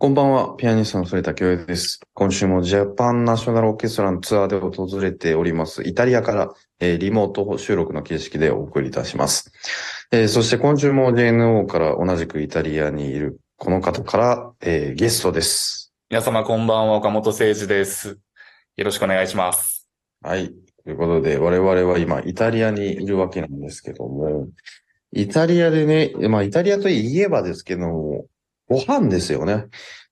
こんばんは、ピアニストの反田恭平です。今週もジャパンナショナルオーケストラのツアーで訪れております、イタリアから、えーリモート収録の形式でお送りいたします。えーそして今週も JNO から同じくイタリアにいるこの方から、えーゲストです。皆様こんばんは、岡本誠二です。よろしくお願いします。はい。ということで、我々は今、イタリアにいるわけなんですけども、イタリアでね、まあ、イタリアといえばですけども、ご飯ですよね。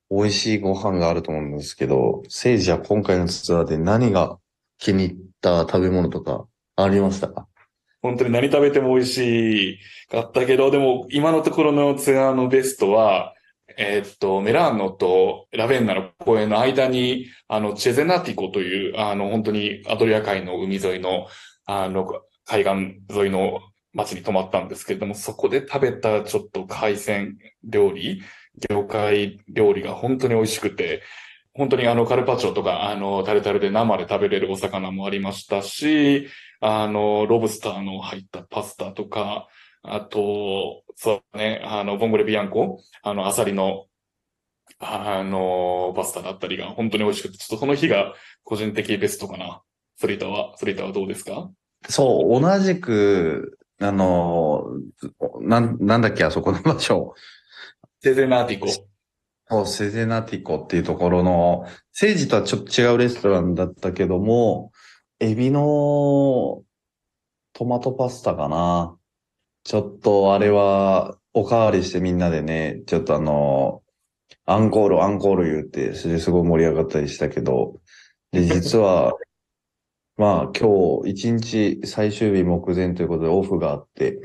美味しいご飯があると思うんですけど、セイジは今回のツアーで何が気に入った食べ物とかありましたか？本当に何食べても美味しかったけど、でも今のところのツアーのベストは、えーっと、メラーノとラベンナの公園の間に、あの、チェゼナティコという、あの、本当にアドリア海の海沿いの、あの、海岸沿いの町に泊まったんですけれども、そこで食べたちょっと海鮮料理、魚介料理が本当に美味しくて、本当にあのカルパッチョとか、あの、タルタルで生で食べれるお魚もありましたし、あの、ロブスターの入ったパスタとか、あと、そうね、あの、ボンゴレビアンコ、あの、アサリの、あの、パスタだったりが本当に美味しくて、ちょっとその日が個人的ベストかな。ソリタは、ソリタはどうですか？そう、同じく、あの、な、なんだっけ、あそこの場所。セゼナーティコ。そうセゼナティコっていうところの、セイジとはちょっと違うレストランだったけども、エビのトマトパスタかな。ちょっとあれは、おかわりしてみんなでね、ちょっとあの、アンコール、アンコール言って、それですごい盛り上がったりしたけど、で、実は、まあ今日一日最終日目前ということでオフがあって、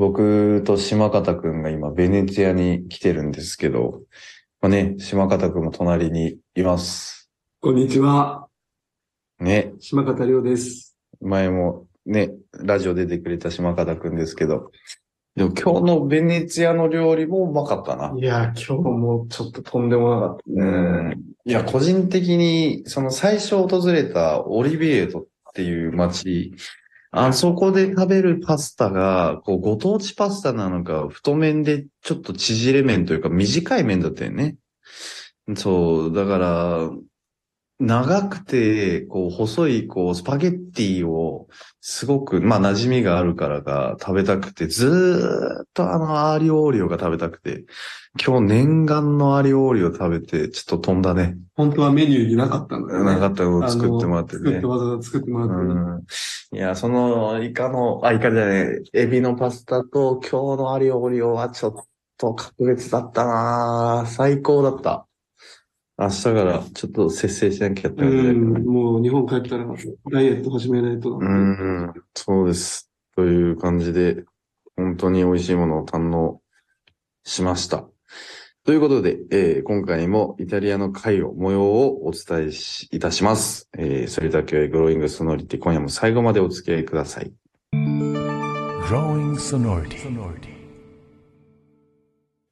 僕と島方くんが今ベネツィアに来てるんですけど、まあね、島方くんも隣にいます。こんにちは。ね、島方亮です。前もね、ラジオ出てくれた島方くんですけど、でも今日のベネツィアの料理もうまかったな。いや、今日もちょっととんでもなかったうね。ん。いや、個人的に、その最初訪れたオリビエートっていう街、あそこで食べるパスタが、こう、ご当地パスタなのか、太麺でちょっと縮れ麺というか短い麺だったよね。そう、だから、長くて、こう、細い、こう、スパゲッティを、すごく、まあ、馴染みがあるからか、食べたくて、ずーっとあの、アーリオオーリオが食べたくて、今日念願のアーリオオーリオ食べて、ちょっと飛んだね。本当はメニューになかったんだよね。なかったのを作ってもらってね作って。わざわざ作ってもらって。うん。いや、その、イカの、あ、イカじゃない、エビのパスタと今日のアリオオリオはちょっと格別だったなぁ最高だった。明日からちょっと節制しなきゃってう感じで。ん、もう日本帰ったらダイエット始めないとうだ。ん、そうです。という感じで、本当に美味しいものを堪能しました。ということで、えー今回もイタリアの会を、模様をお伝えしいたします。えー、それだけグローイングソノリティ、今夜も最後までお付き合いください。Growing sonority.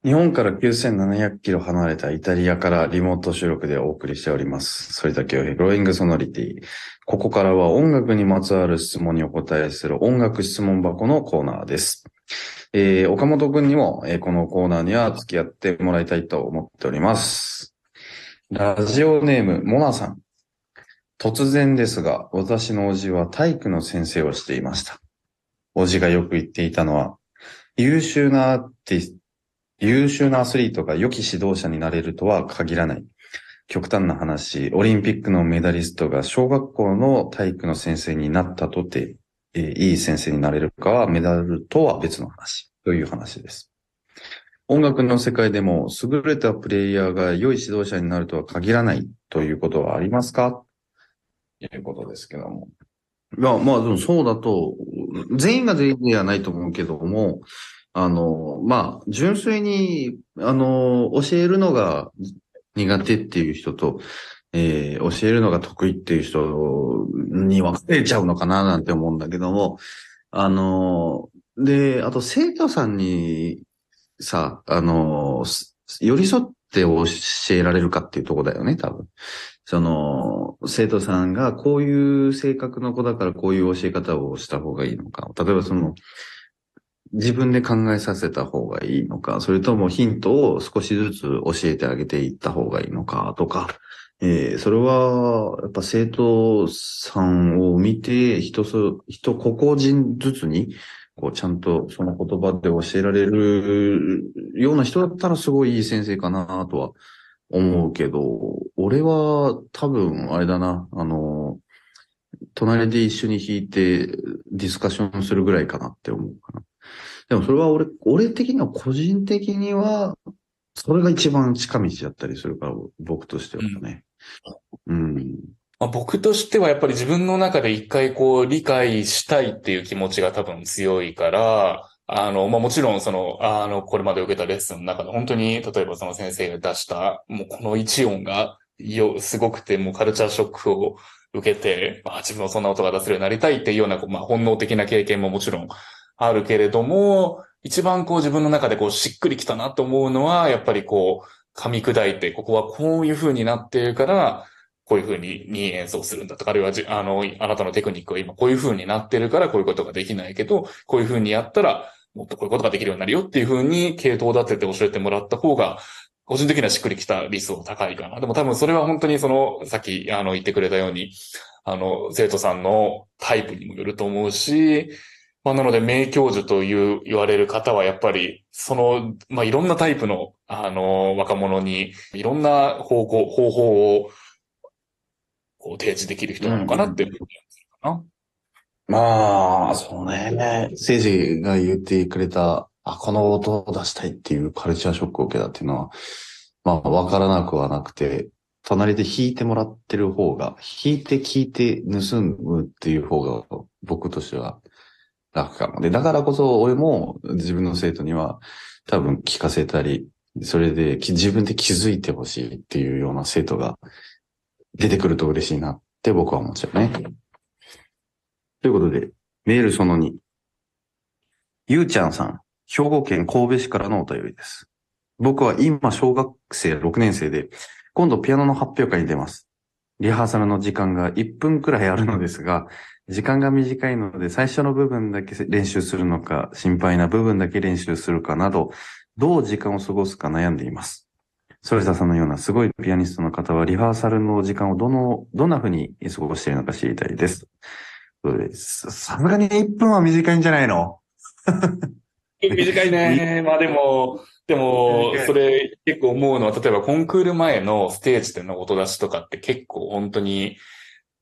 日本から9700キロ離れたイタリアからリモート収録でお送りしております。それだけをグローイングソノリティ。ここからは音楽にまつわる質問にお答えする音楽質問箱のコーナーです。えー、岡本くんにも、えーこのコーナーには付き合ってもらいたいと思っております。ラジオネーム、モナさん。突然ですが、私のおじは体育の先生をしていました。おじがよく言っていたのは、優秀なアーティスト優秀なアスリートが良き指導者になれるとは限らない。極端な話、オリンピックのメダリストが小学校の体育の先生になったとて、えーいい先生になれるかはメダルとは別の話という話です。音楽の世界でも優れたプレイヤーが良い指導者になるとは限らないということはありますか？ということですけども。いや、まあでもそうだと、全員が全員ではないと思うけども、あの、まあ、純粋に、あの、教えるのが苦手っていう人と、えー教えるのが得意っていう人に分かれちゃうのかななんて思うんだけども、あの、で、あと生徒さんにさ、あの、す寄り添って教えられるかっていうとこだよね、多分。その、生徒さんがこういう性格の子だからこういう教え方をした方がいいのか。例えばその、自分で考えさせた方がいいのか、それともヒントを少しずつ教えてあげていった方がいいのかとか、えーそれは、やっぱ生徒さんを見て、人そ、人個々人ずつに、こう、ちゃんとその言葉で教えられるような人だったらすごいいい先生かなとは思うけど、俺は多分、あれだな、あの、隣で一緒に弾いてディスカッションするぐらいかなって思うかな。でもそれは俺、俺的には個人的には、それが一番近道だったりするから、僕としてはね。まあ、僕としてはやっぱり自分の中で一回こう理解したいっていう気持ちが多分強いから、あの、まあ、もちろんその、あの、これまで受けたレッスンの中で本当に、例えばその先生が出した、もうこの一音が、よ、すごくて、もうカルチャーショックを受けて、まあ、自分もそんな音が出せるようになりたいっていうような、まあ、本能的な経験ももちろんあるけれども、一番こう自分の中でこうしっくりきたなと思うのは、やっぱりこう、噛み砕いて、ここはこういう風になっているから、こういう風にに演奏するんだとか、あるいはじ、あの、あなたのテクニックは今こういう風になってるからこういうことができないけど、こういう風にやったら、もっとこういうことができるようになるよっていう風に系統立てて教えてもらった方が、個人的にはしっくりきた率は高いかな。でも多分それは本当にその、さっきあの言ってくれたように、あの、生徒さんのタイプにもよると思うし、まあ、なので、名教授という言われる方は、やっぱり、その、まあ、いろんなタイプの、あの、若者に、いろんな方向、方法を、こう、提示できる人なのかなって思うんですかな。まあ、そうね。聖司が言ってくれた、あ、この音を出したいっていうカルチャーショックを受けたっていうのは、まあ、わからなくはなくて、隣で弾いてもらってる方が、弾いて聞いて盗むっていう方が、僕としては楽かも。で、だからこそ俺も自分の生徒には多分聞かせたり、それで自分で気づいてほしいっていうような生徒が出てくると嬉しいなって僕は思っちゃうね。ということで、メールその2。ゆうちゃんさん、兵庫県神戸市からのお便りです。僕は今小学生6年生で、今度ピアノの発表会に出ます。リハーサルの時間が1分くらいあるのですが、時間が短いので最初の部分だけ練習するのか、心配な部分だけ練習するかなど、どう時間を過ごすか悩んでいます。ソルジャさんのようなすごいピアニストの方はリハーサルの時間をどの、どんな風に過ごしているのか知りたいです。そうですさすがに1分は短いんじゃないの？短いね。まあでも、でもそれ結構思うのは、例えばコンクール前のステージでの音出しとかって結構本当に、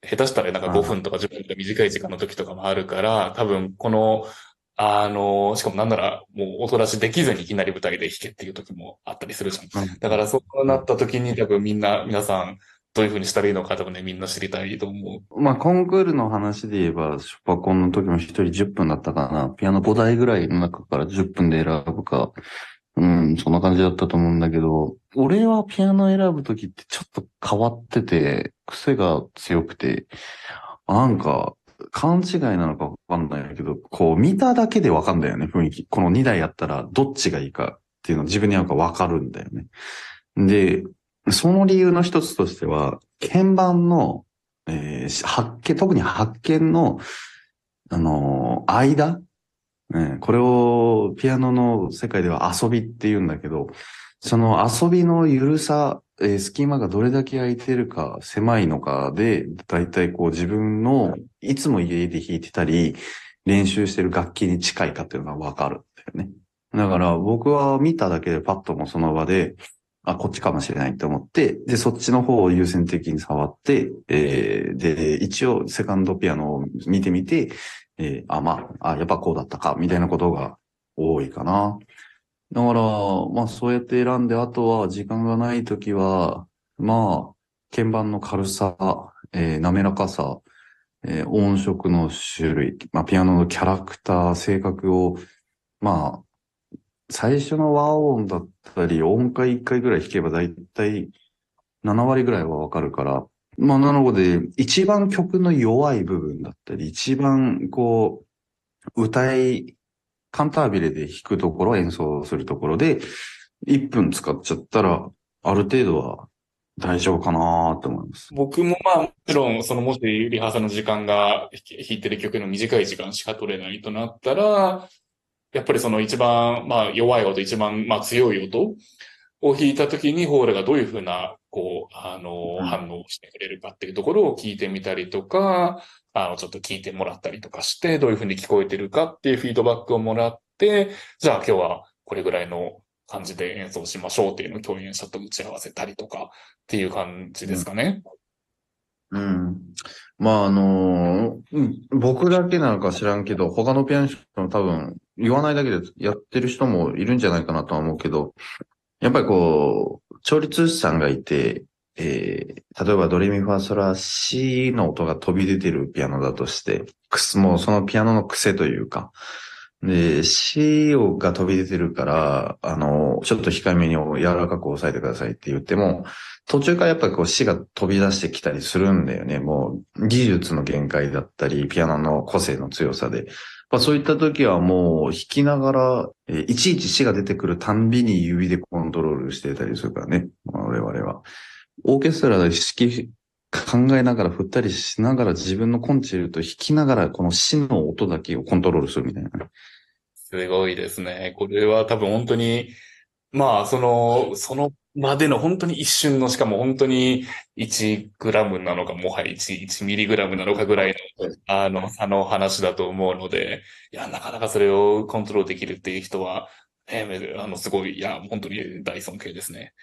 下手したらなんか5分とか10分とか短い時間の時とかもあるから、多分この、あの、しかもなんならもう音出しできずにいきなり舞台で弾けっていう時もあったりするじゃん。だからそうなった時に多分みんな、皆さん、どういう風にしたらいいのか多分ね、みんな知りたいと思う。まあ、コンクールの話で言えば、ショパコンの時も一人10分だったかな。ピアノ5台ぐらいの中から10分で選ぶか。うん、そんな感じだったと思うんだけど、俺はピアノ選ぶ時ってちょっと変わってて、癖が強くて、なんか、勘違いなのかわかんないけど、こう見ただけでわかんだよね、雰囲気。この2台やったらどっちがいいかっていうの自分に合うかわかるんだよね。で、その理由の一つとしては、鍵盤の、えー発見、特に発見の、あのー間、ねこれをピアノの世界では遊びって言うんだけど、その遊びの緩さ、えー隙間がどれだけ空いてるか、狭いのかで、だいたいこう自分の、いつも家で弾いてたり、練習してる楽器に近いかっていうのがわかるんだよね。だから僕は見ただけでパッともその場で、あ、こっちかもしれないって思って、で、そっちの方を優先的に触って、えーで、一応セカンドピアノを見てみて、えーあ、まあ、あ、やっぱこうだったか、みたいなことが多いかな。だから、まあそうやって選んで、あとは時間がないときは、まあ、鍵盤の軽さ、えー滑らかさ、えー音色の種類、まあピアノのキャラクター、性格を、まあ、最初の和音だったり、音階1回ぐらい弾けばだいたい7割ぐらいはわかるから、まあなので、一番曲の弱い部分だったり、一番こう、歌い、カンタービレで弾くところ、演奏するところで、1分使っちゃったら、ある程度は大丈夫かなと思います。僕もまあ、もちろん、そのもしリハーサルの時間が弾いてる曲の短い時間しか取れないとなったら、やっぱりその一番、まあ弱い音、一番、まあ強い音を弾いたときにホールがどういうふうな、こう、あの、うん反応をしてくれるかっていうところを聞いてみたりとか、あの、ちょっと聞いてもらったりとかして、どういうふうに聞こえてるかっていうフィードバックをもらって、じゃあ今日はこれぐらいの感じで演奏しましょうっていうのを共演者と打ち合わせたりとかっていう感じですかね。うん。うん。まあ、あのうん。僕だけなのか知らんけど、他のピアニストも多分、言わないだけでやってる人もいるんじゃないかなとは思うけど、やっぱりこう、調律師さんがいて、えー、例えばドレミファソラシの音が飛び出てるピアノだとして、くす、もうそのピアノの癖というか、で、C が飛び出てるから、あの、ちょっと控えめに柔らかく押さえてくださいって言っても、途中からやっぱりこう死が飛び出してきたりするんだよね。もう技術の限界だったり、ピアノの個性の強さで。まあ、そういった時はもう弾きながら、えいちいち死が出てくるたんびに指でコントロールしてたりするからね。我々は。オーケストラで指揮考えながら振ったりしながら自分のコンチェルト弾きながらこの死の音だけをコントロールするみたいな。すごいですね。これは多分本当に、まあ、その、そのまでの本当に一瞬の、しかも本当に1グラムなのか、もはや1、1ミリグラムなのかぐらいの、あの、差の話だと思うので、いや、なかなかそれをコントロールできるっていう人は、ね、あの、すごい、いや、本当に大尊敬ですね。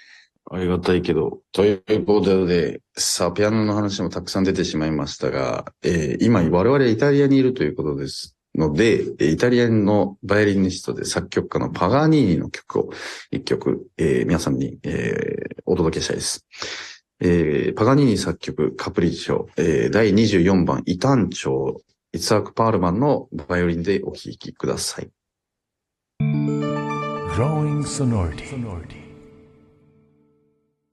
ありがたいけど。ということで、さあ、ピアノの話もたくさん出てしまいましたが、えー今我々イタリアにいるということですので、イタリアのバイオリニストで作曲家のパガーニーニの曲を一曲、えー皆さんに、えーお届けしたいです。えーパガニーニ作曲カプリッショ、えー第24番異端調、イツアーク・パールマンのバイオリンでお聴きください。Growing sonority.